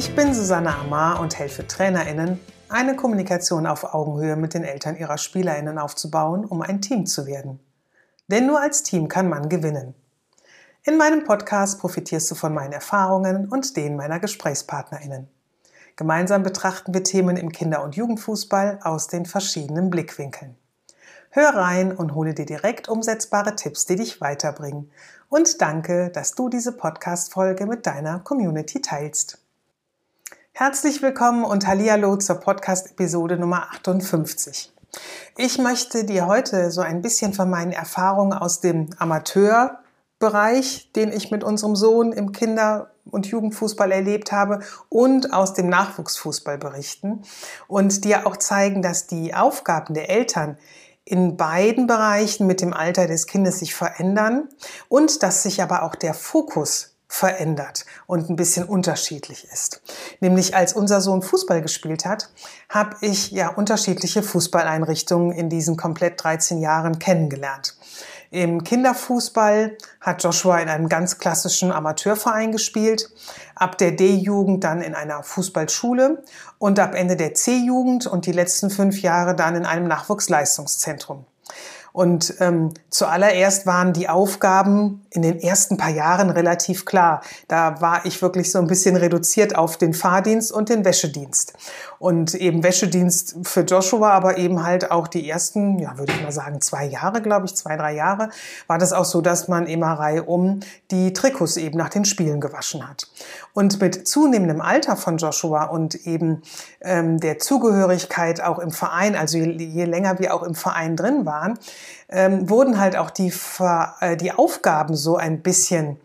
Ich bin Susanne Amar und helfe TrainerInnen, eine Kommunikation auf Augenhöhe mit den Eltern ihrer SpielerInnen aufzubauen, um ein Team zu werden. Denn nur als Team kann man gewinnen. In meinem Podcast profitierst du von meinen Erfahrungen und denen meiner GesprächspartnerInnen. Gemeinsam betrachten wir Themen im Kinder- und Jugendfußball aus den verschiedenen Blickwinkeln. Hör rein und hole dir direkt umsetzbare Tipps, die dich weiterbringen. Und danke, dass du diese Podcast-Folge mit deiner Community teilst. Herzlich willkommen und Hallihallo zur Podcast-Episode Nummer 58. Ich möchte dir heute so ein bisschen von meinen Erfahrungen aus dem Amateurbereich, den ich mit unserem Sohn im Kinder- und Jugendfußball erlebt habe und aus dem Nachwuchsfußball berichten und dir auch zeigen, dass die Aufgaben der Eltern in beiden Bereichen mit dem Alter des Kindes sich verändern und dass sich aber auch der Fokus verändert und ein bisschen unterschiedlich ist. Nämlich als unser Sohn Fußball gespielt hat, habe ich ja unterschiedliche Fußballeinrichtungen in diesen komplett 13 Jahren kennengelernt. Im Kinderfußball hat Joshua in einem ganz klassischen Amateurverein gespielt, ab der D-Jugend dann in einer Fußballschule und ab Ende der C-Jugend und die letzten fünf Jahre dann in einem Nachwuchsleistungszentrum. Und ähm, zuallererst waren die Aufgaben in den ersten paar Jahren relativ klar. Da war ich wirklich so ein bisschen reduziert auf den Fahrdienst und den Wäschedienst. Und eben Wäschedienst für Joshua, aber eben halt auch die ersten, ja, würde ich mal sagen, zwei Jahre, glaube ich, zwei, drei Jahre, war das auch so, dass man immer um die Trikots eben nach den Spielen gewaschen hat. Und mit zunehmendem Alter von Joshua und eben ähm, der Zugehörigkeit auch im Verein, also je, je länger wir auch im Verein drin waren, ähm, wurden halt auch die, äh, die Aufgaben so ein bisschen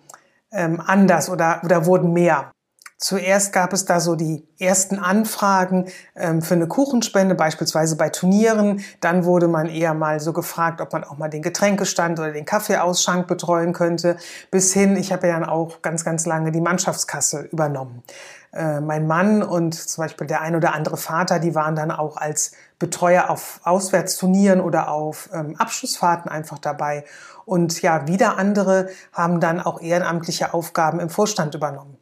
ähm, anders oder, oder wurden mehr. Zuerst gab es da so die ersten Anfragen ähm, für eine Kuchenspende, beispielsweise bei Turnieren. Dann wurde man eher mal so gefragt, ob man auch mal den Getränkestand oder den Kaffeeausschank betreuen könnte. Bis hin, ich habe ja dann auch ganz, ganz lange die Mannschaftskasse übernommen. Äh, mein Mann und zum Beispiel der ein oder andere Vater, die waren dann auch als Betreuer auf Auswärtsturnieren oder auf ähm, Abschlussfahrten einfach dabei. Und ja, wieder andere haben dann auch ehrenamtliche Aufgaben im Vorstand übernommen.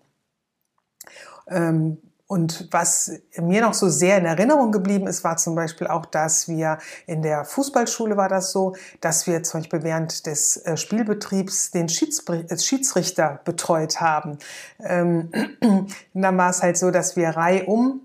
Ähm, und was mir noch so sehr in Erinnerung geblieben ist, war zum Beispiel auch, dass wir in der Fußballschule war das so, dass wir zum Beispiel während des äh, Spielbetriebs den äh, Schiedsrichter betreut haben. Ähm, dann war es halt so, dass wir reihum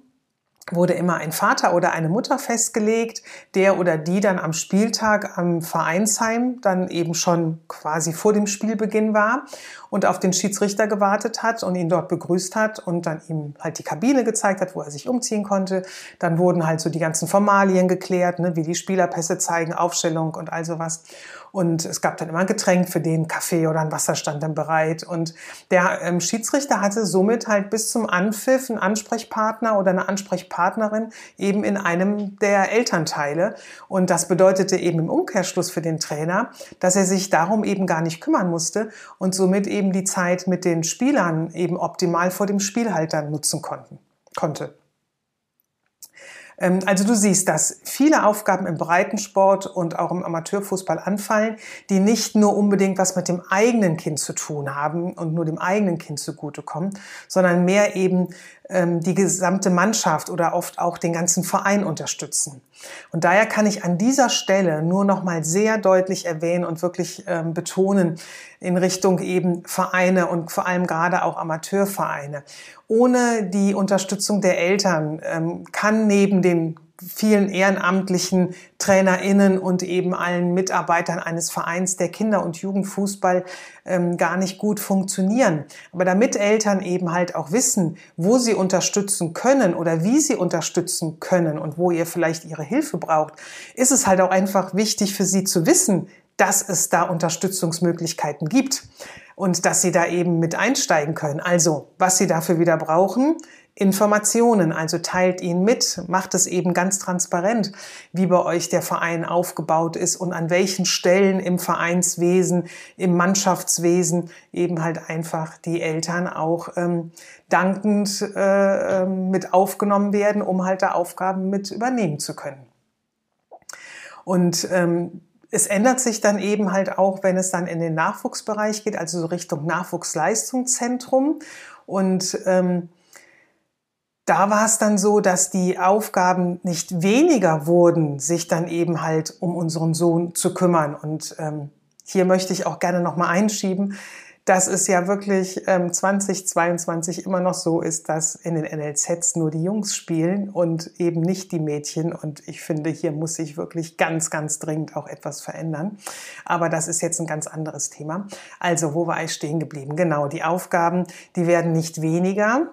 wurde immer ein Vater oder eine Mutter festgelegt, der oder die dann am Spieltag am Vereinsheim dann eben schon quasi vor dem Spielbeginn war und auf den Schiedsrichter gewartet hat und ihn dort begrüßt hat und dann ihm halt die Kabine gezeigt hat, wo er sich umziehen konnte. Dann wurden halt so die ganzen Formalien geklärt, ne, wie die Spielerpässe zeigen, Aufstellung und all sowas. Und es gab dann immer ein Getränk für den Kaffee oder ein Wasser stand dann bereit. Und der ähm, Schiedsrichter hatte somit halt bis zum Anpfiff einen Ansprechpartner oder eine Ansprechpartnerin eben in einem der Elternteile. Und das bedeutete eben im Umkehrschluss für den Trainer, dass er sich darum eben gar nicht kümmern musste und somit eben die Zeit mit den Spielern eben optimal vor dem Spiel halt dann nutzen konnten, konnte. Ähm, also du siehst, dass viele Aufgaben im Breitensport und auch im Amateurfußball anfallen, die nicht nur unbedingt was mit dem eigenen Kind zu tun haben und nur dem eigenen Kind zugutekommen, sondern mehr eben die gesamte Mannschaft oder oft auch den ganzen Verein unterstützen. Und daher kann ich an dieser Stelle nur noch mal sehr deutlich erwähnen und wirklich ähm, betonen in Richtung eben Vereine und vor allem gerade auch Amateurvereine. Ohne die Unterstützung der Eltern ähm, kann neben den vielen ehrenamtlichen TrainerInnen und eben allen Mitarbeitern eines Vereins, der Kinder- und Jugendfußball ähm, gar nicht gut funktionieren. Aber damit Eltern eben halt auch wissen, wo sie unterstützen können oder wie sie unterstützen können und wo ihr vielleicht ihre Hilfe braucht, ist es halt auch einfach wichtig für sie zu wissen, dass es da Unterstützungsmöglichkeiten gibt und dass sie da eben mit einsteigen können. Also, was sie dafür wieder brauchen, Informationen, also teilt ihn mit, macht es eben ganz transparent, wie bei euch der Verein aufgebaut ist und an welchen Stellen im Vereinswesen, im Mannschaftswesen eben halt einfach die Eltern auch ähm, dankend äh, ähm, mit aufgenommen werden, um halt da Aufgaben mit übernehmen zu können. Und ähm, es ändert sich dann eben halt auch, wenn es dann in den Nachwuchsbereich geht, also so Richtung Nachwuchsleistungszentrum. Und ähm, da war es dann so, dass die Aufgaben nicht weniger wurden, sich dann eben halt um unseren Sohn zu kümmern. Und ähm, hier möchte ich auch gerne nochmal einschieben, dass es ja wirklich ähm, 2022 immer noch so ist, dass in den NLZs nur die Jungs spielen und eben nicht die Mädchen. Und ich finde, hier muss sich wirklich ganz, ganz dringend auch etwas verändern. Aber das ist jetzt ein ganz anderes Thema. Also, wo war ich stehen geblieben? Genau, die Aufgaben, die werden nicht weniger.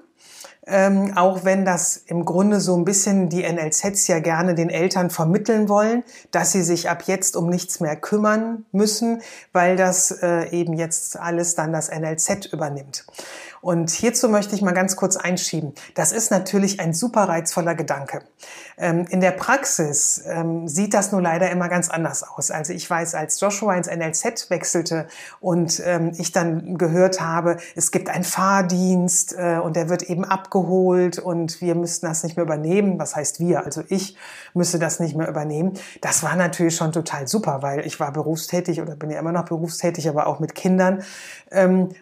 Ähm, auch wenn das im Grunde so ein bisschen die NLZs ja gerne den Eltern vermitteln wollen, dass sie sich ab jetzt um nichts mehr kümmern müssen, weil das äh, eben jetzt alles dann das NLZ übernimmt. Und hierzu möchte ich mal ganz kurz einschieben. Das ist natürlich ein super reizvoller Gedanke. Ähm, in der Praxis ähm, sieht das nur leider immer ganz anders aus. Also ich weiß, als Joshua ins NLZ wechselte und ähm, ich dann gehört habe, es gibt einen Fahrdienst äh, und der wird eben abgeholt und wir müssten das nicht mehr übernehmen. Was heißt wir? Also ich müsste das nicht mehr übernehmen. Das war natürlich schon total super, weil ich war berufstätig oder bin ja immer noch berufstätig, aber auch mit Kindern.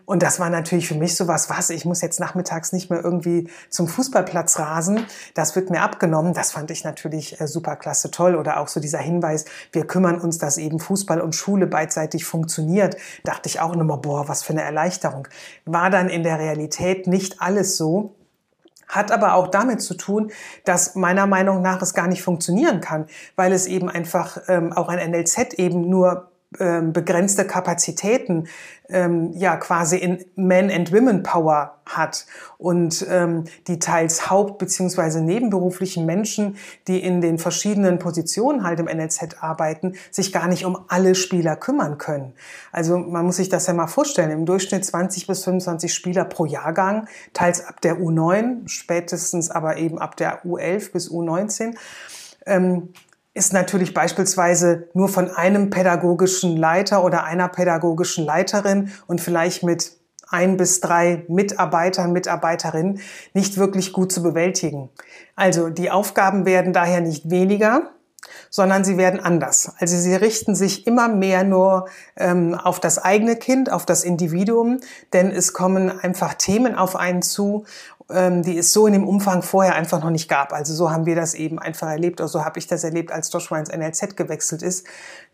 Und das war natürlich für mich sowas, was, ich muss jetzt nachmittags nicht mehr irgendwie zum Fußballplatz rasen, das wird mir abgenommen. Das fand ich natürlich äh, super klasse toll. Oder auch so dieser Hinweis, wir kümmern uns, dass eben Fußball und Schule beidseitig funktioniert. Dachte ich auch nochmal, boah, was für eine Erleichterung. War dann in der Realität nicht alles so. Hat aber auch damit zu tun, dass meiner Meinung nach es gar nicht funktionieren kann, weil es eben einfach ähm, auch ein NLZ eben nur ähm, begrenzte Kapazitäten ähm, ja quasi in Men and Women Power hat und ähm, die teils haupt- bzw. nebenberuflichen Menschen, die in den verschiedenen Positionen halt im NLZ arbeiten, sich gar nicht um alle Spieler kümmern können. Also man muss sich das ja mal vorstellen, im Durchschnitt 20 bis 25 Spieler pro Jahrgang, teils ab der U9, spätestens aber eben ab der U11 bis U19. Ähm, ist natürlich beispielsweise nur von einem pädagogischen Leiter oder einer pädagogischen Leiterin und vielleicht mit ein bis drei Mitarbeitern, Mitarbeiterinnen nicht wirklich gut zu bewältigen. Also die Aufgaben werden daher nicht weniger, sondern sie werden anders. Also sie richten sich immer mehr nur ähm, auf das eigene Kind, auf das Individuum, denn es kommen einfach Themen auf einen zu die es so in dem Umfang vorher einfach noch nicht gab. Also so haben wir das eben einfach erlebt, oder so habe ich das erlebt, als Joshua ins NLZ gewechselt ist.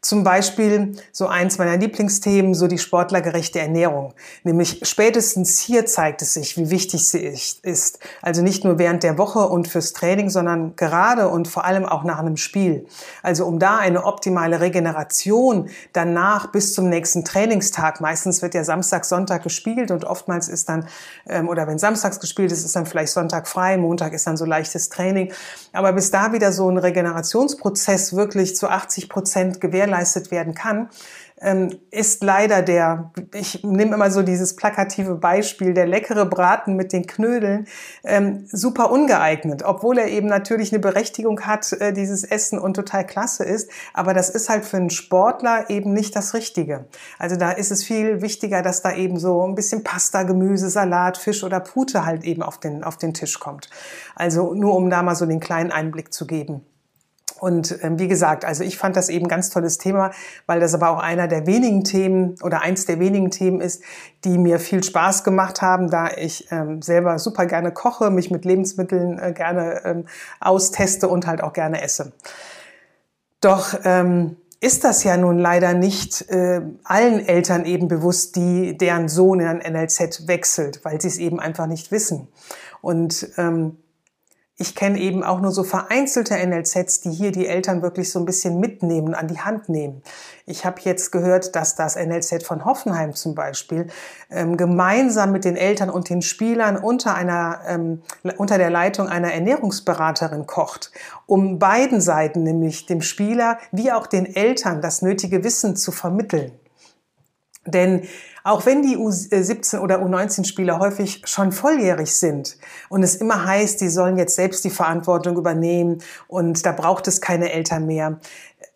Zum Beispiel so eins meiner Lieblingsthemen, so die sportlergerechte Ernährung. Nämlich spätestens hier zeigt es sich, wie wichtig sie ist. Also nicht nur während der Woche und fürs Training, sondern gerade und vor allem auch nach einem Spiel. Also um da eine optimale Regeneration danach bis zum nächsten Trainingstag. Meistens wird ja Samstag, Sonntag gespielt und oftmals ist dann, ähm, oder wenn samstags gespielt ist, ist dann vielleicht Sonntag frei, Montag ist dann so leichtes Training. Aber bis da wieder so ein Regenerationsprozess wirklich zu 80 Prozent gewährleistet werden kann, ist leider der, ich nehme immer so dieses plakative Beispiel, der leckere Braten mit den Knödeln, ähm, super ungeeignet, obwohl er eben natürlich eine Berechtigung hat, äh, dieses Essen und total klasse ist. Aber das ist halt für einen Sportler eben nicht das Richtige. Also da ist es viel wichtiger, dass da eben so ein bisschen Pasta, Gemüse, Salat, Fisch oder Pute halt eben auf den, auf den Tisch kommt. Also nur um da mal so den kleinen Einblick zu geben. Und ähm, wie gesagt, also ich fand das eben ganz tolles Thema, weil das aber auch einer der wenigen Themen oder eins der wenigen Themen ist, die mir viel Spaß gemacht haben, da ich ähm, selber super gerne koche, mich mit Lebensmitteln äh, gerne ähm, austeste und halt auch gerne esse. Doch ähm, ist das ja nun leider nicht äh, allen Eltern eben bewusst, die deren Sohn in ein NLZ wechselt, weil sie es eben einfach nicht wissen. Und ähm, ich kenne eben auch nur so vereinzelte NLZs, die hier die Eltern wirklich so ein bisschen mitnehmen, an die Hand nehmen. Ich habe jetzt gehört, dass das NLZ von Hoffenheim zum Beispiel ähm, gemeinsam mit den Eltern und den Spielern unter einer ähm, unter der Leitung einer Ernährungsberaterin kocht, um beiden Seiten, nämlich dem Spieler wie auch den Eltern, das nötige Wissen zu vermitteln. Denn auch wenn die U17 oder U19-Spieler häufig schon volljährig sind und es immer heißt, die sollen jetzt selbst die Verantwortung übernehmen und da braucht es keine Eltern mehr,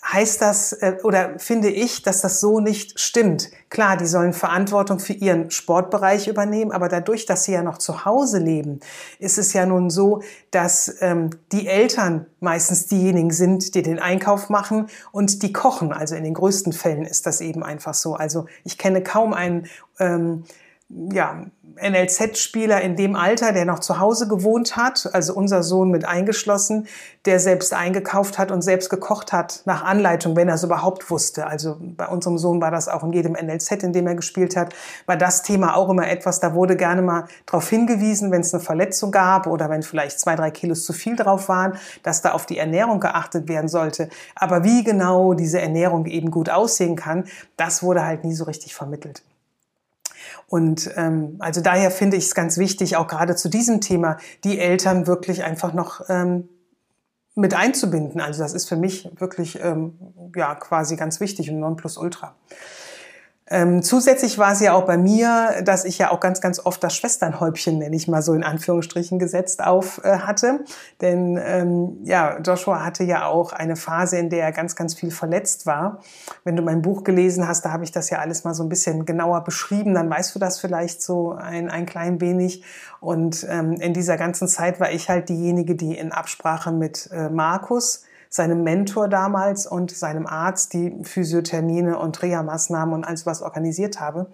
heißt das äh, oder finde ich, dass das so nicht stimmt. Klar, die sollen Verantwortung für ihren Sportbereich übernehmen, aber dadurch, dass sie ja noch zu Hause leben, ist es ja nun so, dass ähm, die Eltern meistens diejenigen sind, die den Einkauf machen und die kochen. Also in den größten Fällen ist das eben einfach so. Also ich kenne kaum einen ähm, ja, NLZ-Spieler in dem Alter, der noch zu Hause gewohnt hat, also unser Sohn mit eingeschlossen, der selbst eingekauft hat und selbst gekocht hat nach Anleitung, wenn er es überhaupt wusste. Also bei unserem Sohn war das auch in jedem NLZ, in dem er gespielt hat, war das Thema auch immer etwas, da wurde gerne mal darauf hingewiesen, wenn es eine Verletzung gab oder wenn vielleicht zwei, drei Kilos zu viel drauf waren, dass da auf die Ernährung geachtet werden sollte. Aber wie genau diese Ernährung eben gut aussehen kann, das wurde halt nie so richtig vermittelt. Und ähm, also daher finde ich es ganz wichtig, auch gerade zu diesem Thema, die Eltern wirklich einfach noch ähm, mit einzubinden. Also das ist für mich wirklich ähm, ja quasi ganz wichtig und Nonplusultra. Ähm, zusätzlich war es ja auch bei mir, dass ich ja auch ganz, ganz oft das Schwesternhäubchen, nenne ich mal so in Anführungsstrichen gesetzt, auf äh, hatte. Denn ähm, ja, Joshua hatte ja auch eine Phase, in der er ganz, ganz viel verletzt war. Wenn du mein Buch gelesen hast, da habe ich das ja alles mal so ein bisschen genauer beschrieben, dann weißt du das vielleicht so ein, ein klein wenig. Und ähm, in dieser ganzen Zeit war ich halt diejenige, die in Absprache mit äh, Markus, seinem Mentor damals und seinem Arzt die Physiothermine und Reha-Maßnahmen und alles was organisiert habe.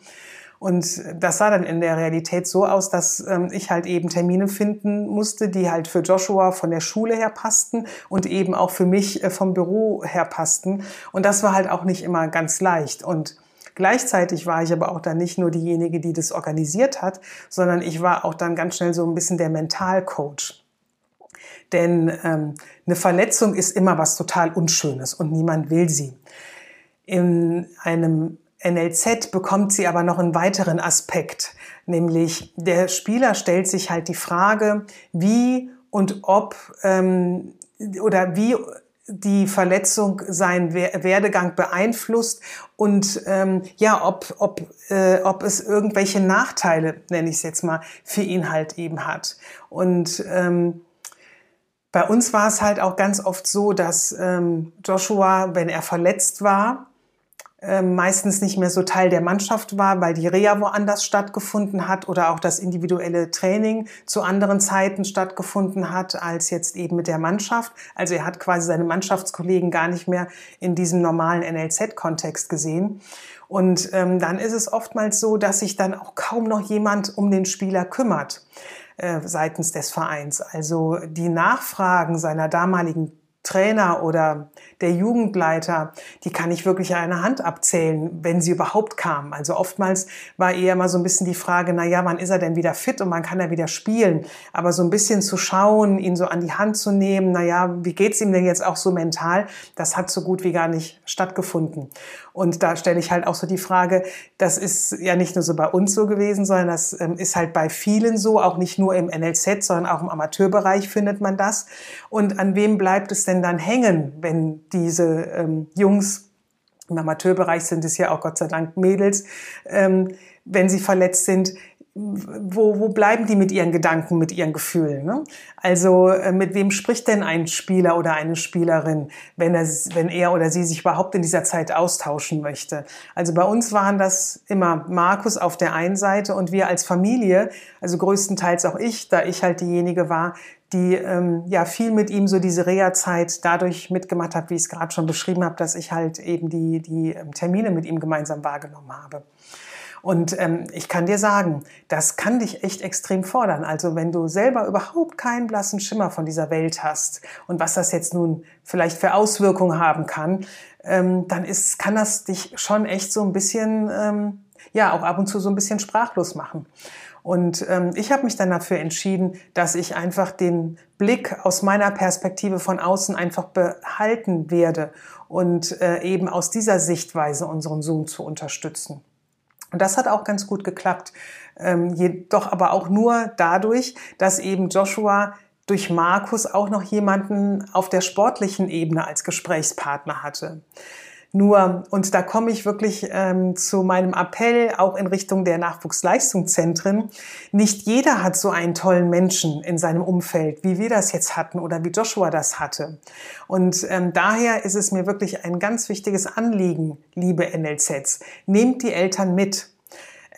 Und das sah dann in der Realität so aus, dass ähm, ich halt eben Termine finden musste, die halt für Joshua von der Schule her passten und eben auch für mich äh, vom Büro her passten. Und das war halt auch nicht immer ganz leicht. Und Gleichzeitig war ich aber auch dann nicht nur diejenige, die das organisiert hat, sondern ich war auch dann ganz schnell so ein bisschen der Mentalcoach. Denn ähm, eine Verletzung ist immer was total Unschönes und niemand will sie. In einem NLZ bekommt sie aber noch einen weiteren Aspekt, nämlich der Spieler stellt sich halt die Frage, wie und ob ähm, oder wie die Verletzung seinen Werdegang beeinflusst und ähm, ja, ob, ob, äh, ob es irgendwelche Nachteile, nenne ich es jetzt mal, für ihn halt eben hat. Und ähm, bei uns war es halt auch ganz oft so, dass ähm, Joshua, wenn er verletzt war, äh, meistens nicht mehr so Teil der Mannschaft war, weil die Reha woanders stattgefunden hat oder auch das individuelle Training zu anderen Zeiten stattgefunden hat als jetzt eben mit der Mannschaft. Also er hat quasi seine Mannschaftskollegen gar nicht mehr in diesem normalen NLZ-Kontext gesehen. Und ähm, dann ist es oftmals so, dass sich dann auch kaum noch jemand um den Spieler kümmert. Äh, seitens des Vereins. Also die Nachfragen seiner damaligen Trainer oder der Jugendleiter, die kann ich wirklich an einer Hand abzählen, wenn sie überhaupt kamen. Also oftmals war eher mal so ein bisschen die Frage, na ja, wann ist er denn wieder fit und wann kann er wieder spielen? Aber so ein bisschen zu schauen, ihn so an die Hand zu nehmen, na ja, wie geht's ihm denn jetzt auch so mental? Das hat so gut wie gar nicht stattgefunden. Und da stelle ich halt auch so die Frage, das ist ja nicht nur so bei uns so gewesen, sondern das ähm, ist halt bei vielen so, auch nicht nur im NLZ, sondern auch im Amateurbereich findet man das. Und an wem bleibt es denn dann hängen, wenn diese ähm, Jungs, im Amateurbereich sind es ja auch Gott sei Dank Mädels, ähm, wenn sie verletzt sind, wo, wo bleiben die mit ihren Gedanken, mit ihren Gefühlen? Ne? Also äh, mit wem spricht denn ein Spieler oder eine Spielerin, wenn er, wenn er oder sie sich überhaupt in dieser Zeit austauschen möchte? Also bei uns waren das immer Markus auf der einen Seite und wir als Familie, also größtenteils auch ich, da ich halt diejenige war, die ähm, ja viel mit ihm so diese Reha-Zeit dadurch mitgemacht hat, wie ich es gerade schon beschrieben habe, dass ich halt eben die, die ähm, Termine mit ihm gemeinsam wahrgenommen habe. Und ähm, ich kann dir sagen, das kann dich echt extrem fordern. Also wenn du selber überhaupt keinen blassen Schimmer von dieser Welt hast und was das jetzt nun vielleicht für Auswirkungen haben kann, ähm, dann ist, kann das dich schon echt so ein bisschen, ähm, ja, auch ab und zu so ein bisschen sprachlos machen. Und ähm, ich habe mich dann dafür entschieden, dass ich einfach den Blick aus meiner Perspektive von außen einfach behalten werde und äh, eben aus dieser Sichtweise unseren Zoom zu unterstützen. Und das hat auch ganz gut geklappt. Ähm, jedoch aber auch nur dadurch, dass eben Joshua durch Markus auch noch jemanden auf der sportlichen Ebene als Gesprächspartner hatte. Nur, und da komme ich wirklich ähm, zu meinem Appell, auch in Richtung der Nachwuchsleistungszentren. Nicht jeder hat so einen tollen Menschen in seinem Umfeld, wie wir das jetzt hatten oder wie Joshua das hatte. Und ähm, daher ist es mir wirklich ein ganz wichtiges Anliegen, liebe NLZs. Nehmt die Eltern mit.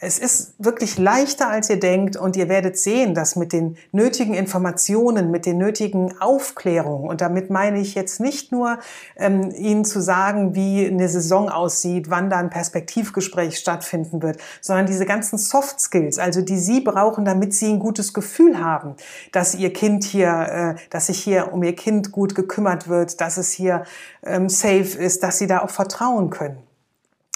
Es ist wirklich leichter, als ihr denkt und ihr werdet sehen, dass mit den nötigen Informationen, mit den nötigen Aufklärungen, und damit meine ich jetzt nicht nur ähm, Ihnen zu sagen, wie eine Saison aussieht, wann da ein Perspektivgespräch stattfinden wird, sondern diese ganzen Soft Skills, also die Sie brauchen, damit Sie ein gutes Gefühl haben, dass Ihr Kind hier, äh, dass sich hier um Ihr Kind gut gekümmert wird, dass es hier ähm, safe ist, dass Sie da auch vertrauen können.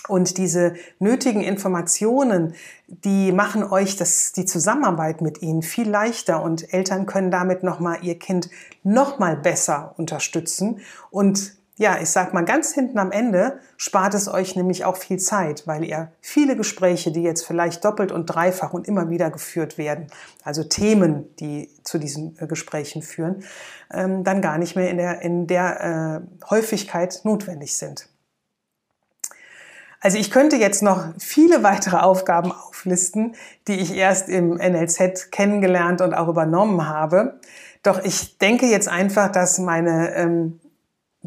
Und diese nötigen Informationen, die machen euch das, die Zusammenarbeit mit ihnen viel leichter und Eltern können damit nochmal ihr Kind nochmal besser unterstützen. Und ja, ich sag mal ganz hinten am Ende spart es euch nämlich auch viel Zeit, weil ihr viele Gespräche, die jetzt vielleicht doppelt und dreifach und immer wieder geführt werden, also Themen, die zu diesen äh, Gesprächen führen, ähm, dann gar nicht mehr in der, in der äh, Häufigkeit notwendig sind. Also ich könnte jetzt noch viele weitere Aufgaben auflisten, die ich erst im NLZ kennengelernt und auch übernommen habe. Doch ich denke jetzt einfach, dass meine ähm,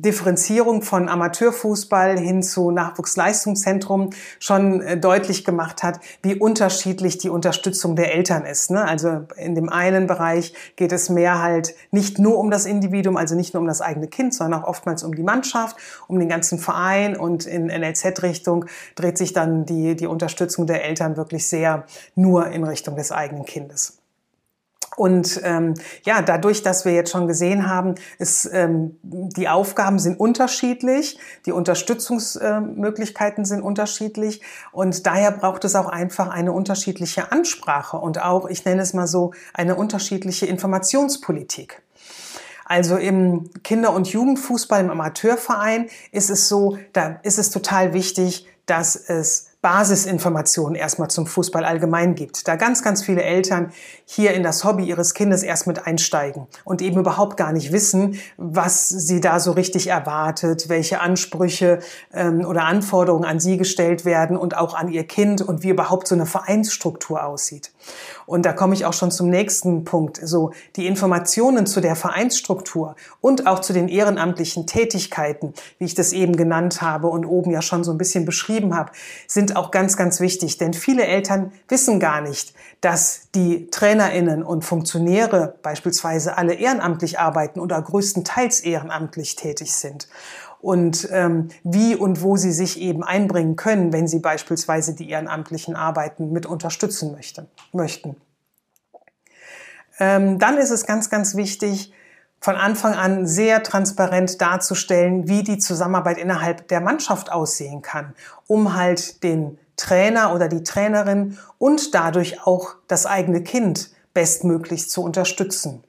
Differenzierung von Amateurfußball hin zu Nachwuchsleistungszentrum schon äh, deutlich gemacht hat, wie unterschiedlich die Unterstützung der Eltern ist. Ne? Also in dem einen Bereich geht es mehr halt nicht nur um das Individuum, also nicht nur um das eigene Kind, sondern auch oftmals um die Mannschaft, um den ganzen Verein und in NLZ-Richtung dreht sich dann die, die Unterstützung der Eltern wirklich sehr nur in Richtung des eigenen Kindes. Und ähm, ja, dadurch, dass wir jetzt schon gesehen haben, ist, ähm, die Aufgaben sind unterschiedlich, die Unterstützungsmöglichkeiten äh, sind unterschiedlich und daher braucht es auch einfach eine unterschiedliche Ansprache und auch, ich nenne es mal so, eine unterschiedliche Informationspolitik. Also im Kinder- und Jugendfußball im Amateurverein ist es so, da ist es total wichtig, dass es Basisinformationen erstmal zum Fußball allgemein gibt. Da ganz, ganz viele Eltern hier in das Hobby ihres Kindes erst mit einsteigen und eben überhaupt gar nicht wissen, was sie da so richtig erwartet, welche Ansprüche ähm, oder Anforderungen an sie gestellt werden und auch an ihr Kind und wie überhaupt so eine Vereinsstruktur aussieht. Und da komme ich auch schon zum nächsten Punkt. So die Informationen zu der Vereinsstruktur und auch zu den ehrenamtlichen Tätigkeiten, wie ich das eben genannt habe und oben ja schon so ein bisschen beschrieben habe, sind auch ganz, ganz wichtig. Denn viele Eltern wissen gar nicht, dass die Trainerinnen und Funktionäre beispielsweise alle ehrenamtlich arbeiten oder größtenteils ehrenamtlich tätig sind und ähm, wie und wo sie sich eben einbringen können, wenn sie beispielsweise die ehrenamtlichen Arbeiten mit unterstützen möchte, möchten. Ähm, dann ist es ganz, ganz wichtig, von Anfang an sehr transparent darzustellen, wie die Zusammenarbeit innerhalb der Mannschaft aussehen kann, um halt den Trainer oder die Trainerin und dadurch auch das eigene Kind bestmöglich zu unterstützen.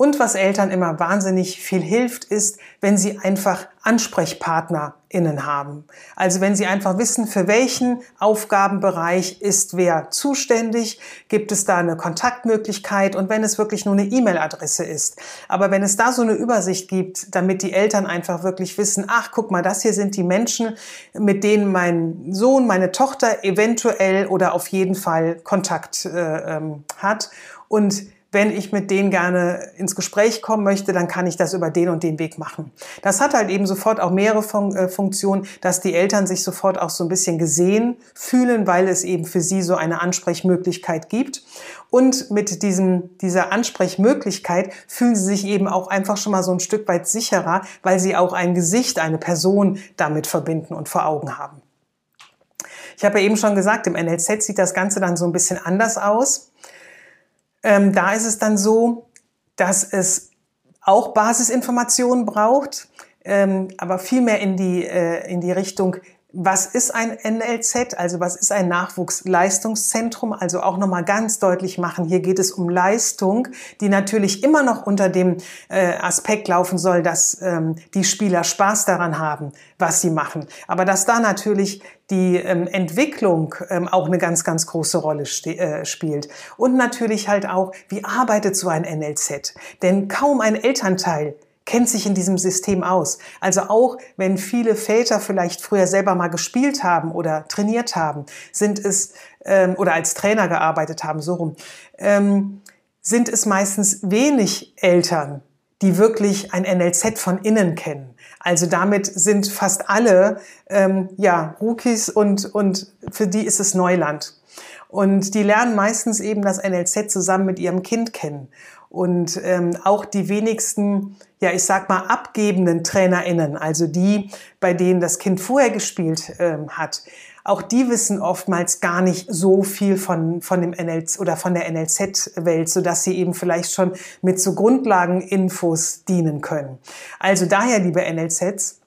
Und was Eltern immer wahnsinnig viel hilft, ist, wenn sie einfach AnsprechpartnerInnen haben. Also wenn sie einfach wissen, für welchen Aufgabenbereich ist wer zuständig, gibt es da eine Kontaktmöglichkeit und wenn es wirklich nur eine E-Mail-Adresse ist. Aber wenn es da so eine Übersicht gibt, damit die Eltern einfach wirklich wissen, ach, guck mal, das hier sind die Menschen, mit denen mein Sohn, meine Tochter eventuell oder auf jeden Fall Kontakt äh, ähm, hat und wenn ich mit denen gerne ins Gespräch kommen möchte, dann kann ich das über den und den Weg machen. Das hat halt eben sofort auch mehrere Fun äh, Funktionen, dass die Eltern sich sofort auch so ein bisschen gesehen fühlen, weil es eben für sie so eine Ansprechmöglichkeit gibt. Und mit diesem, dieser Ansprechmöglichkeit fühlen sie sich eben auch einfach schon mal so ein Stück weit sicherer, weil sie auch ein Gesicht, eine Person damit verbinden und vor Augen haben. Ich habe ja eben schon gesagt, im NLZ sieht das Ganze dann so ein bisschen anders aus. Ähm, da ist es dann so, dass es auch Basisinformationen braucht, ähm, aber viel mehr in die, äh, in die Richtung, was ist ein NLZ, also was ist ein Nachwuchsleistungszentrum, also auch nochmal ganz deutlich machen, hier geht es um Leistung, die natürlich immer noch unter dem äh, Aspekt laufen soll, dass ähm, die Spieler Spaß daran haben, was sie machen. Aber dass da natürlich die ähm, Entwicklung ähm, auch eine ganz, ganz große Rolle äh, spielt. Und natürlich halt auch, wie arbeitet so ein NLZ? Denn kaum ein Elternteil kennt sich in diesem System aus. Also auch wenn viele Väter vielleicht früher selber mal gespielt haben oder trainiert haben, sind es ähm, oder als Trainer gearbeitet haben, so rum, ähm, sind es meistens wenig Eltern, die wirklich ein NLZ von innen kennen. Also damit sind fast alle ähm, ja Rookies und und für die ist es Neuland. Und die lernen meistens eben das NLZ zusammen mit ihrem Kind kennen. Und ähm, auch die wenigsten, ja, ich sag mal, abgebenden TrainerInnen, also die, bei denen das Kind vorher gespielt ähm, hat, auch die wissen oftmals gar nicht so viel von, von dem NLZ oder von der NLZ-Welt, sodass sie eben vielleicht schon mit so Grundlageninfos dienen können. Also daher, liebe NLZs,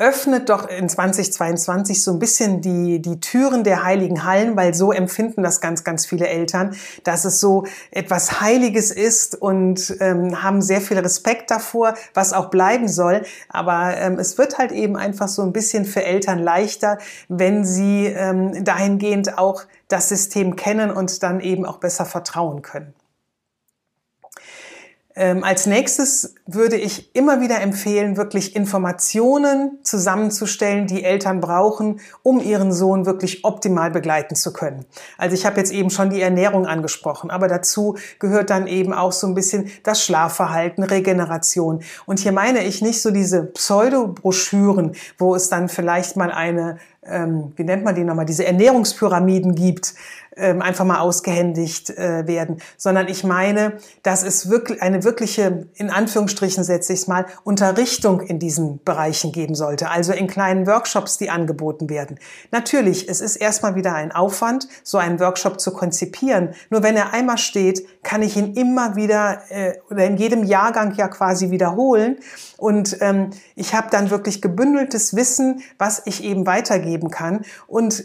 öffnet doch in 2022 so ein bisschen die, die Türen der heiligen Hallen, weil so empfinden das ganz, ganz viele Eltern, dass es so etwas Heiliges ist und ähm, haben sehr viel Respekt davor, was auch bleiben soll. Aber ähm, es wird halt eben einfach so ein bisschen für Eltern leichter, wenn sie ähm, dahingehend auch das System kennen und dann eben auch besser vertrauen können. Ähm, als nächstes würde ich immer wieder empfehlen, wirklich Informationen zusammenzustellen, die Eltern brauchen, um ihren Sohn wirklich optimal begleiten zu können. Also ich habe jetzt eben schon die Ernährung angesprochen, aber dazu gehört dann eben auch so ein bisschen das Schlafverhalten, Regeneration. Und hier meine ich nicht so diese Pseudo-Broschüren, wo es dann vielleicht mal eine ähm, wie nennt man die nochmal, diese Ernährungspyramiden gibt, einfach mal ausgehändigt äh, werden, sondern ich meine, dass es wirklich eine wirkliche, in Anführungsstrichen setze ich es mal, Unterrichtung in diesen Bereichen geben sollte, also in kleinen Workshops, die angeboten werden. Natürlich, es ist erstmal wieder ein Aufwand, so einen Workshop zu konzipieren. Nur wenn er einmal steht, kann ich ihn immer wieder äh, oder in jedem Jahrgang ja quasi wiederholen. Und ähm, ich habe dann wirklich gebündeltes Wissen, was ich eben weitergeben kann. Und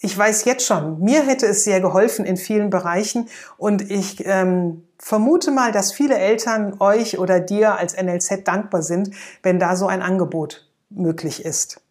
ich weiß jetzt schon, mir hätte es sehr geholfen in vielen Bereichen und ich ähm, vermute mal, dass viele Eltern euch oder dir als NLZ dankbar sind, wenn da so ein Angebot möglich ist.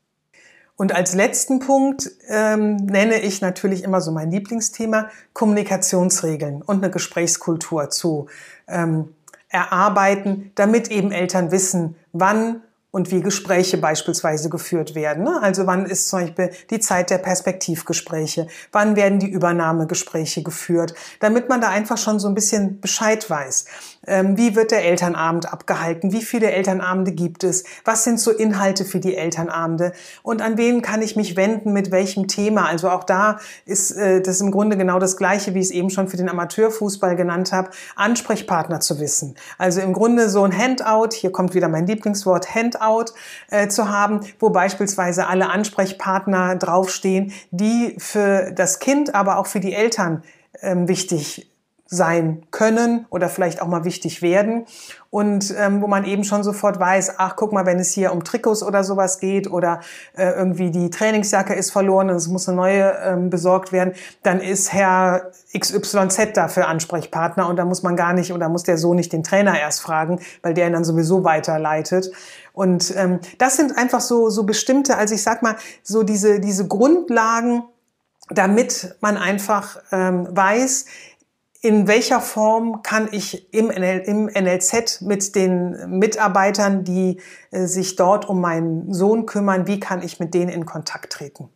Und als letzten Punkt ähm, nenne ich natürlich immer so mein Lieblingsthema Kommunikationsregeln und eine Gesprächskultur zu ähm, erarbeiten, damit eben Eltern wissen, wann und wie Gespräche beispielsweise geführt werden. Ne? Also wann ist zum Beispiel die Zeit der Perspektivgespräche, wann werden die Übernahmegespräche geführt, damit man da einfach schon so ein bisschen Bescheid weiß. Ähm, wie wird der Elternabend abgehalten? Wie viele Elternabende gibt es? Was sind so Inhalte für die Elternabende? Und an wen kann ich mich wenden? Mit welchem Thema? Also auch da ist äh, das im Grunde genau das Gleiche, wie ich es eben schon für den Amateurfußball genannt habe, Ansprechpartner zu wissen. Also im Grunde so ein Handout, hier kommt wieder mein Lieblingswort, Handout äh, zu haben, wo beispielsweise alle Ansprechpartner draufstehen, die für das Kind, aber auch für die Eltern ähm, wichtig sein können oder vielleicht auch mal wichtig werden und ähm, wo man eben schon sofort weiß, ach guck mal, wenn es hier um Trikots oder sowas geht oder äh, irgendwie die Trainingsjacke ist verloren und es muss eine neue ähm, besorgt werden, dann ist Herr XYZ dafür Ansprechpartner und da muss man gar nicht oder muss der so nicht den Trainer erst fragen, weil der ihn dann sowieso weiterleitet. Und ähm, das sind einfach so so bestimmte, also ich sag mal so diese diese Grundlagen, damit man einfach ähm, weiß, in welcher Form kann ich im, NL, im NLZ mit den Mitarbeitern, die äh, sich dort um meinen Sohn kümmern, wie kann ich mit denen in Kontakt treten?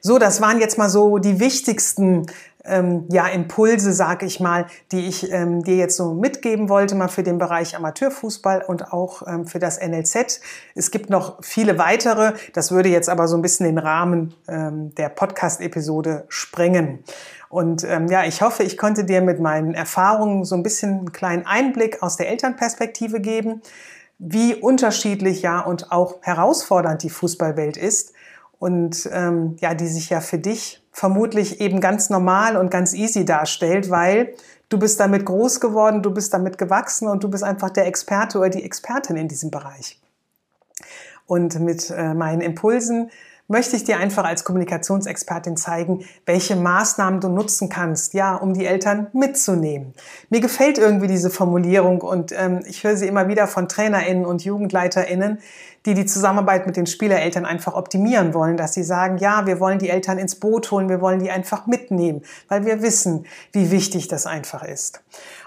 So, das waren jetzt mal so die wichtigsten ähm, ja, Impulse, sag ich mal, die ich ähm, dir jetzt so mitgeben wollte, mal für den Bereich Amateurfußball und auch ähm, für das NLZ. Es gibt noch viele weitere, das würde jetzt aber so ein bisschen den Rahmen ähm, der Podcast-Episode sprengen. Und ähm, ja, ich hoffe, ich konnte dir mit meinen Erfahrungen so ein bisschen einen kleinen Einblick aus der Elternperspektive geben, wie unterschiedlich ja und auch herausfordernd die Fußballwelt ist und ähm, ja, die sich ja für dich vermutlich eben ganz normal und ganz easy darstellt, weil du bist damit groß geworden, du bist damit gewachsen und du bist einfach der Experte oder die Expertin in diesem Bereich. Und mit äh, meinen Impulsen möchte ich dir einfach als Kommunikationsexpertin zeigen, welche Maßnahmen du nutzen kannst, ja, um die Eltern mitzunehmen. Mir gefällt irgendwie diese Formulierung und ähm, ich höre sie immer wieder von TrainerInnen und JugendleiterInnen, die die Zusammenarbeit mit den Spielereltern einfach optimieren wollen, dass sie sagen, ja, wir wollen die Eltern ins Boot holen, wir wollen die einfach mitnehmen, weil wir wissen, wie wichtig das einfach ist.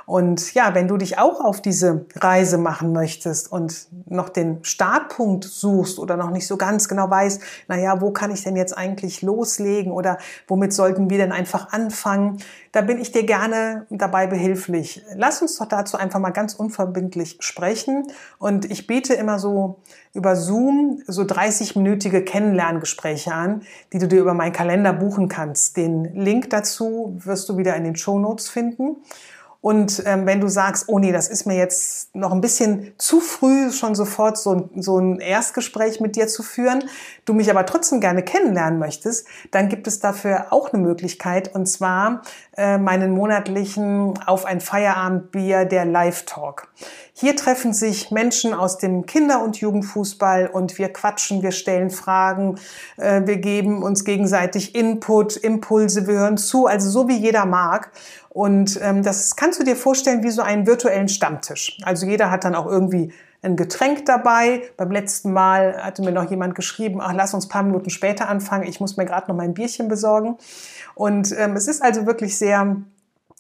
Und ja, wenn du dich auch auf diese Reise machen möchtest und noch den Startpunkt suchst oder noch nicht so ganz genau weißt, naja, wo kann ich denn jetzt eigentlich loslegen oder womit sollten wir denn einfach anfangen, da bin ich dir gerne dabei behilflich. Lass uns doch dazu einfach mal ganz unverbindlich sprechen. Und ich biete immer so über Zoom so 30-minütige Kennenlerngespräche an, die du dir über meinen Kalender buchen kannst. Den Link dazu wirst du wieder in den Show Notes finden. Und ähm, wenn du sagst, oh nee, das ist mir jetzt noch ein bisschen zu früh, schon sofort so ein, so ein Erstgespräch mit dir zu führen, du mich aber trotzdem gerne kennenlernen möchtest, dann gibt es dafür auch eine Möglichkeit und zwar äh, meinen monatlichen Auf ein Feierabendbier der Live-Talk. Hier treffen sich Menschen aus dem Kinder- und Jugendfußball und wir quatschen, wir stellen Fragen, äh, wir geben uns gegenseitig Input, Impulse, wir hören zu, also so wie jeder mag. Und ähm, das kannst du dir vorstellen wie so einen virtuellen Stammtisch. Also jeder hat dann auch irgendwie ein Getränk dabei. Beim letzten Mal hatte mir noch jemand geschrieben, ach, lass uns paar Minuten später anfangen. Ich muss mir gerade noch mein Bierchen besorgen. Und ähm, es ist also wirklich sehr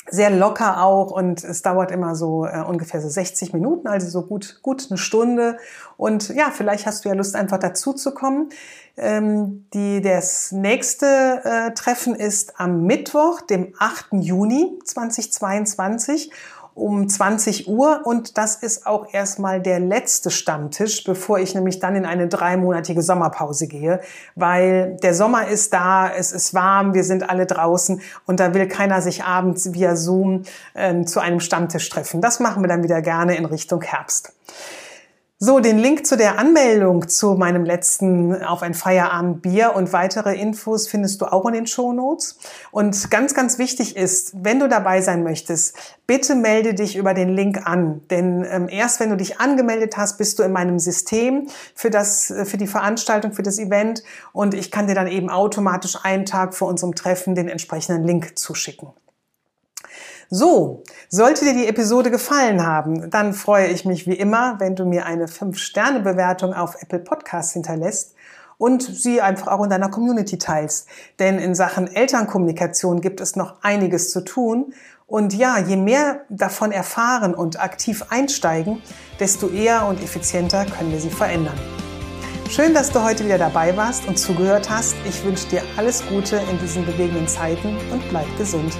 sehr locker auch und es dauert immer so äh, ungefähr so 60 Minuten, also so gut, gut eine Stunde. Und ja, vielleicht hast du ja Lust, einfach dazu zu kommen. Ähm, die, das nächste äh, Treffen ist am Mittwoch, dem 8. Juni 2022 um 20 Uhr und das ist auch erstmal der letzte Stammtisch, bevor ich nämlich dann in eine dreimonatige Sommerpause gehe, weil der Sommer ist da, es ist warm, wir sind alle draußen und da will keiner sich abends via Zoom äh, zu einem Stammtisch treffen. Das machen wir dann wieder gerne in Richtung Herbst. So, den Link zu der Anmeldung zu meinem letzten auf ein Feierabendbier und weitere Infos findest du auch in den Show Notes. Und ganz, ganz wichtig ist, wenn du dabei sein möchtest, bitte melde dich über den Link an. Denn ähm, erst wenn du dich angemeldet hast, bist du in meinem System für das, äh, für die Veranstaltung, für das Event und ich kann dir dann eben automatisch einen Tag vor unserem Treffen den entsprechenden Link zuschicken. So, sollte dir die Episode gefallen haben, dann freue ich mich wie immer, wenn du mir eine 5-Sterne-Bewertung auf Apple Podcasts hinterlässt und sie einfach auch in deiner Community teilst. Denn in Sachen Elternkommunikation gibt es noch einiges zu tun. Und ja, je mehr davon erfahren und aktiv einsteigen, desto eher und effizienter können wir sie verändern. Schön, dass du heute wieder dabei warst und zugehört hast. Ich wünsche dir alles Gute in diesen bewegenden Zeiten und bleib gesund.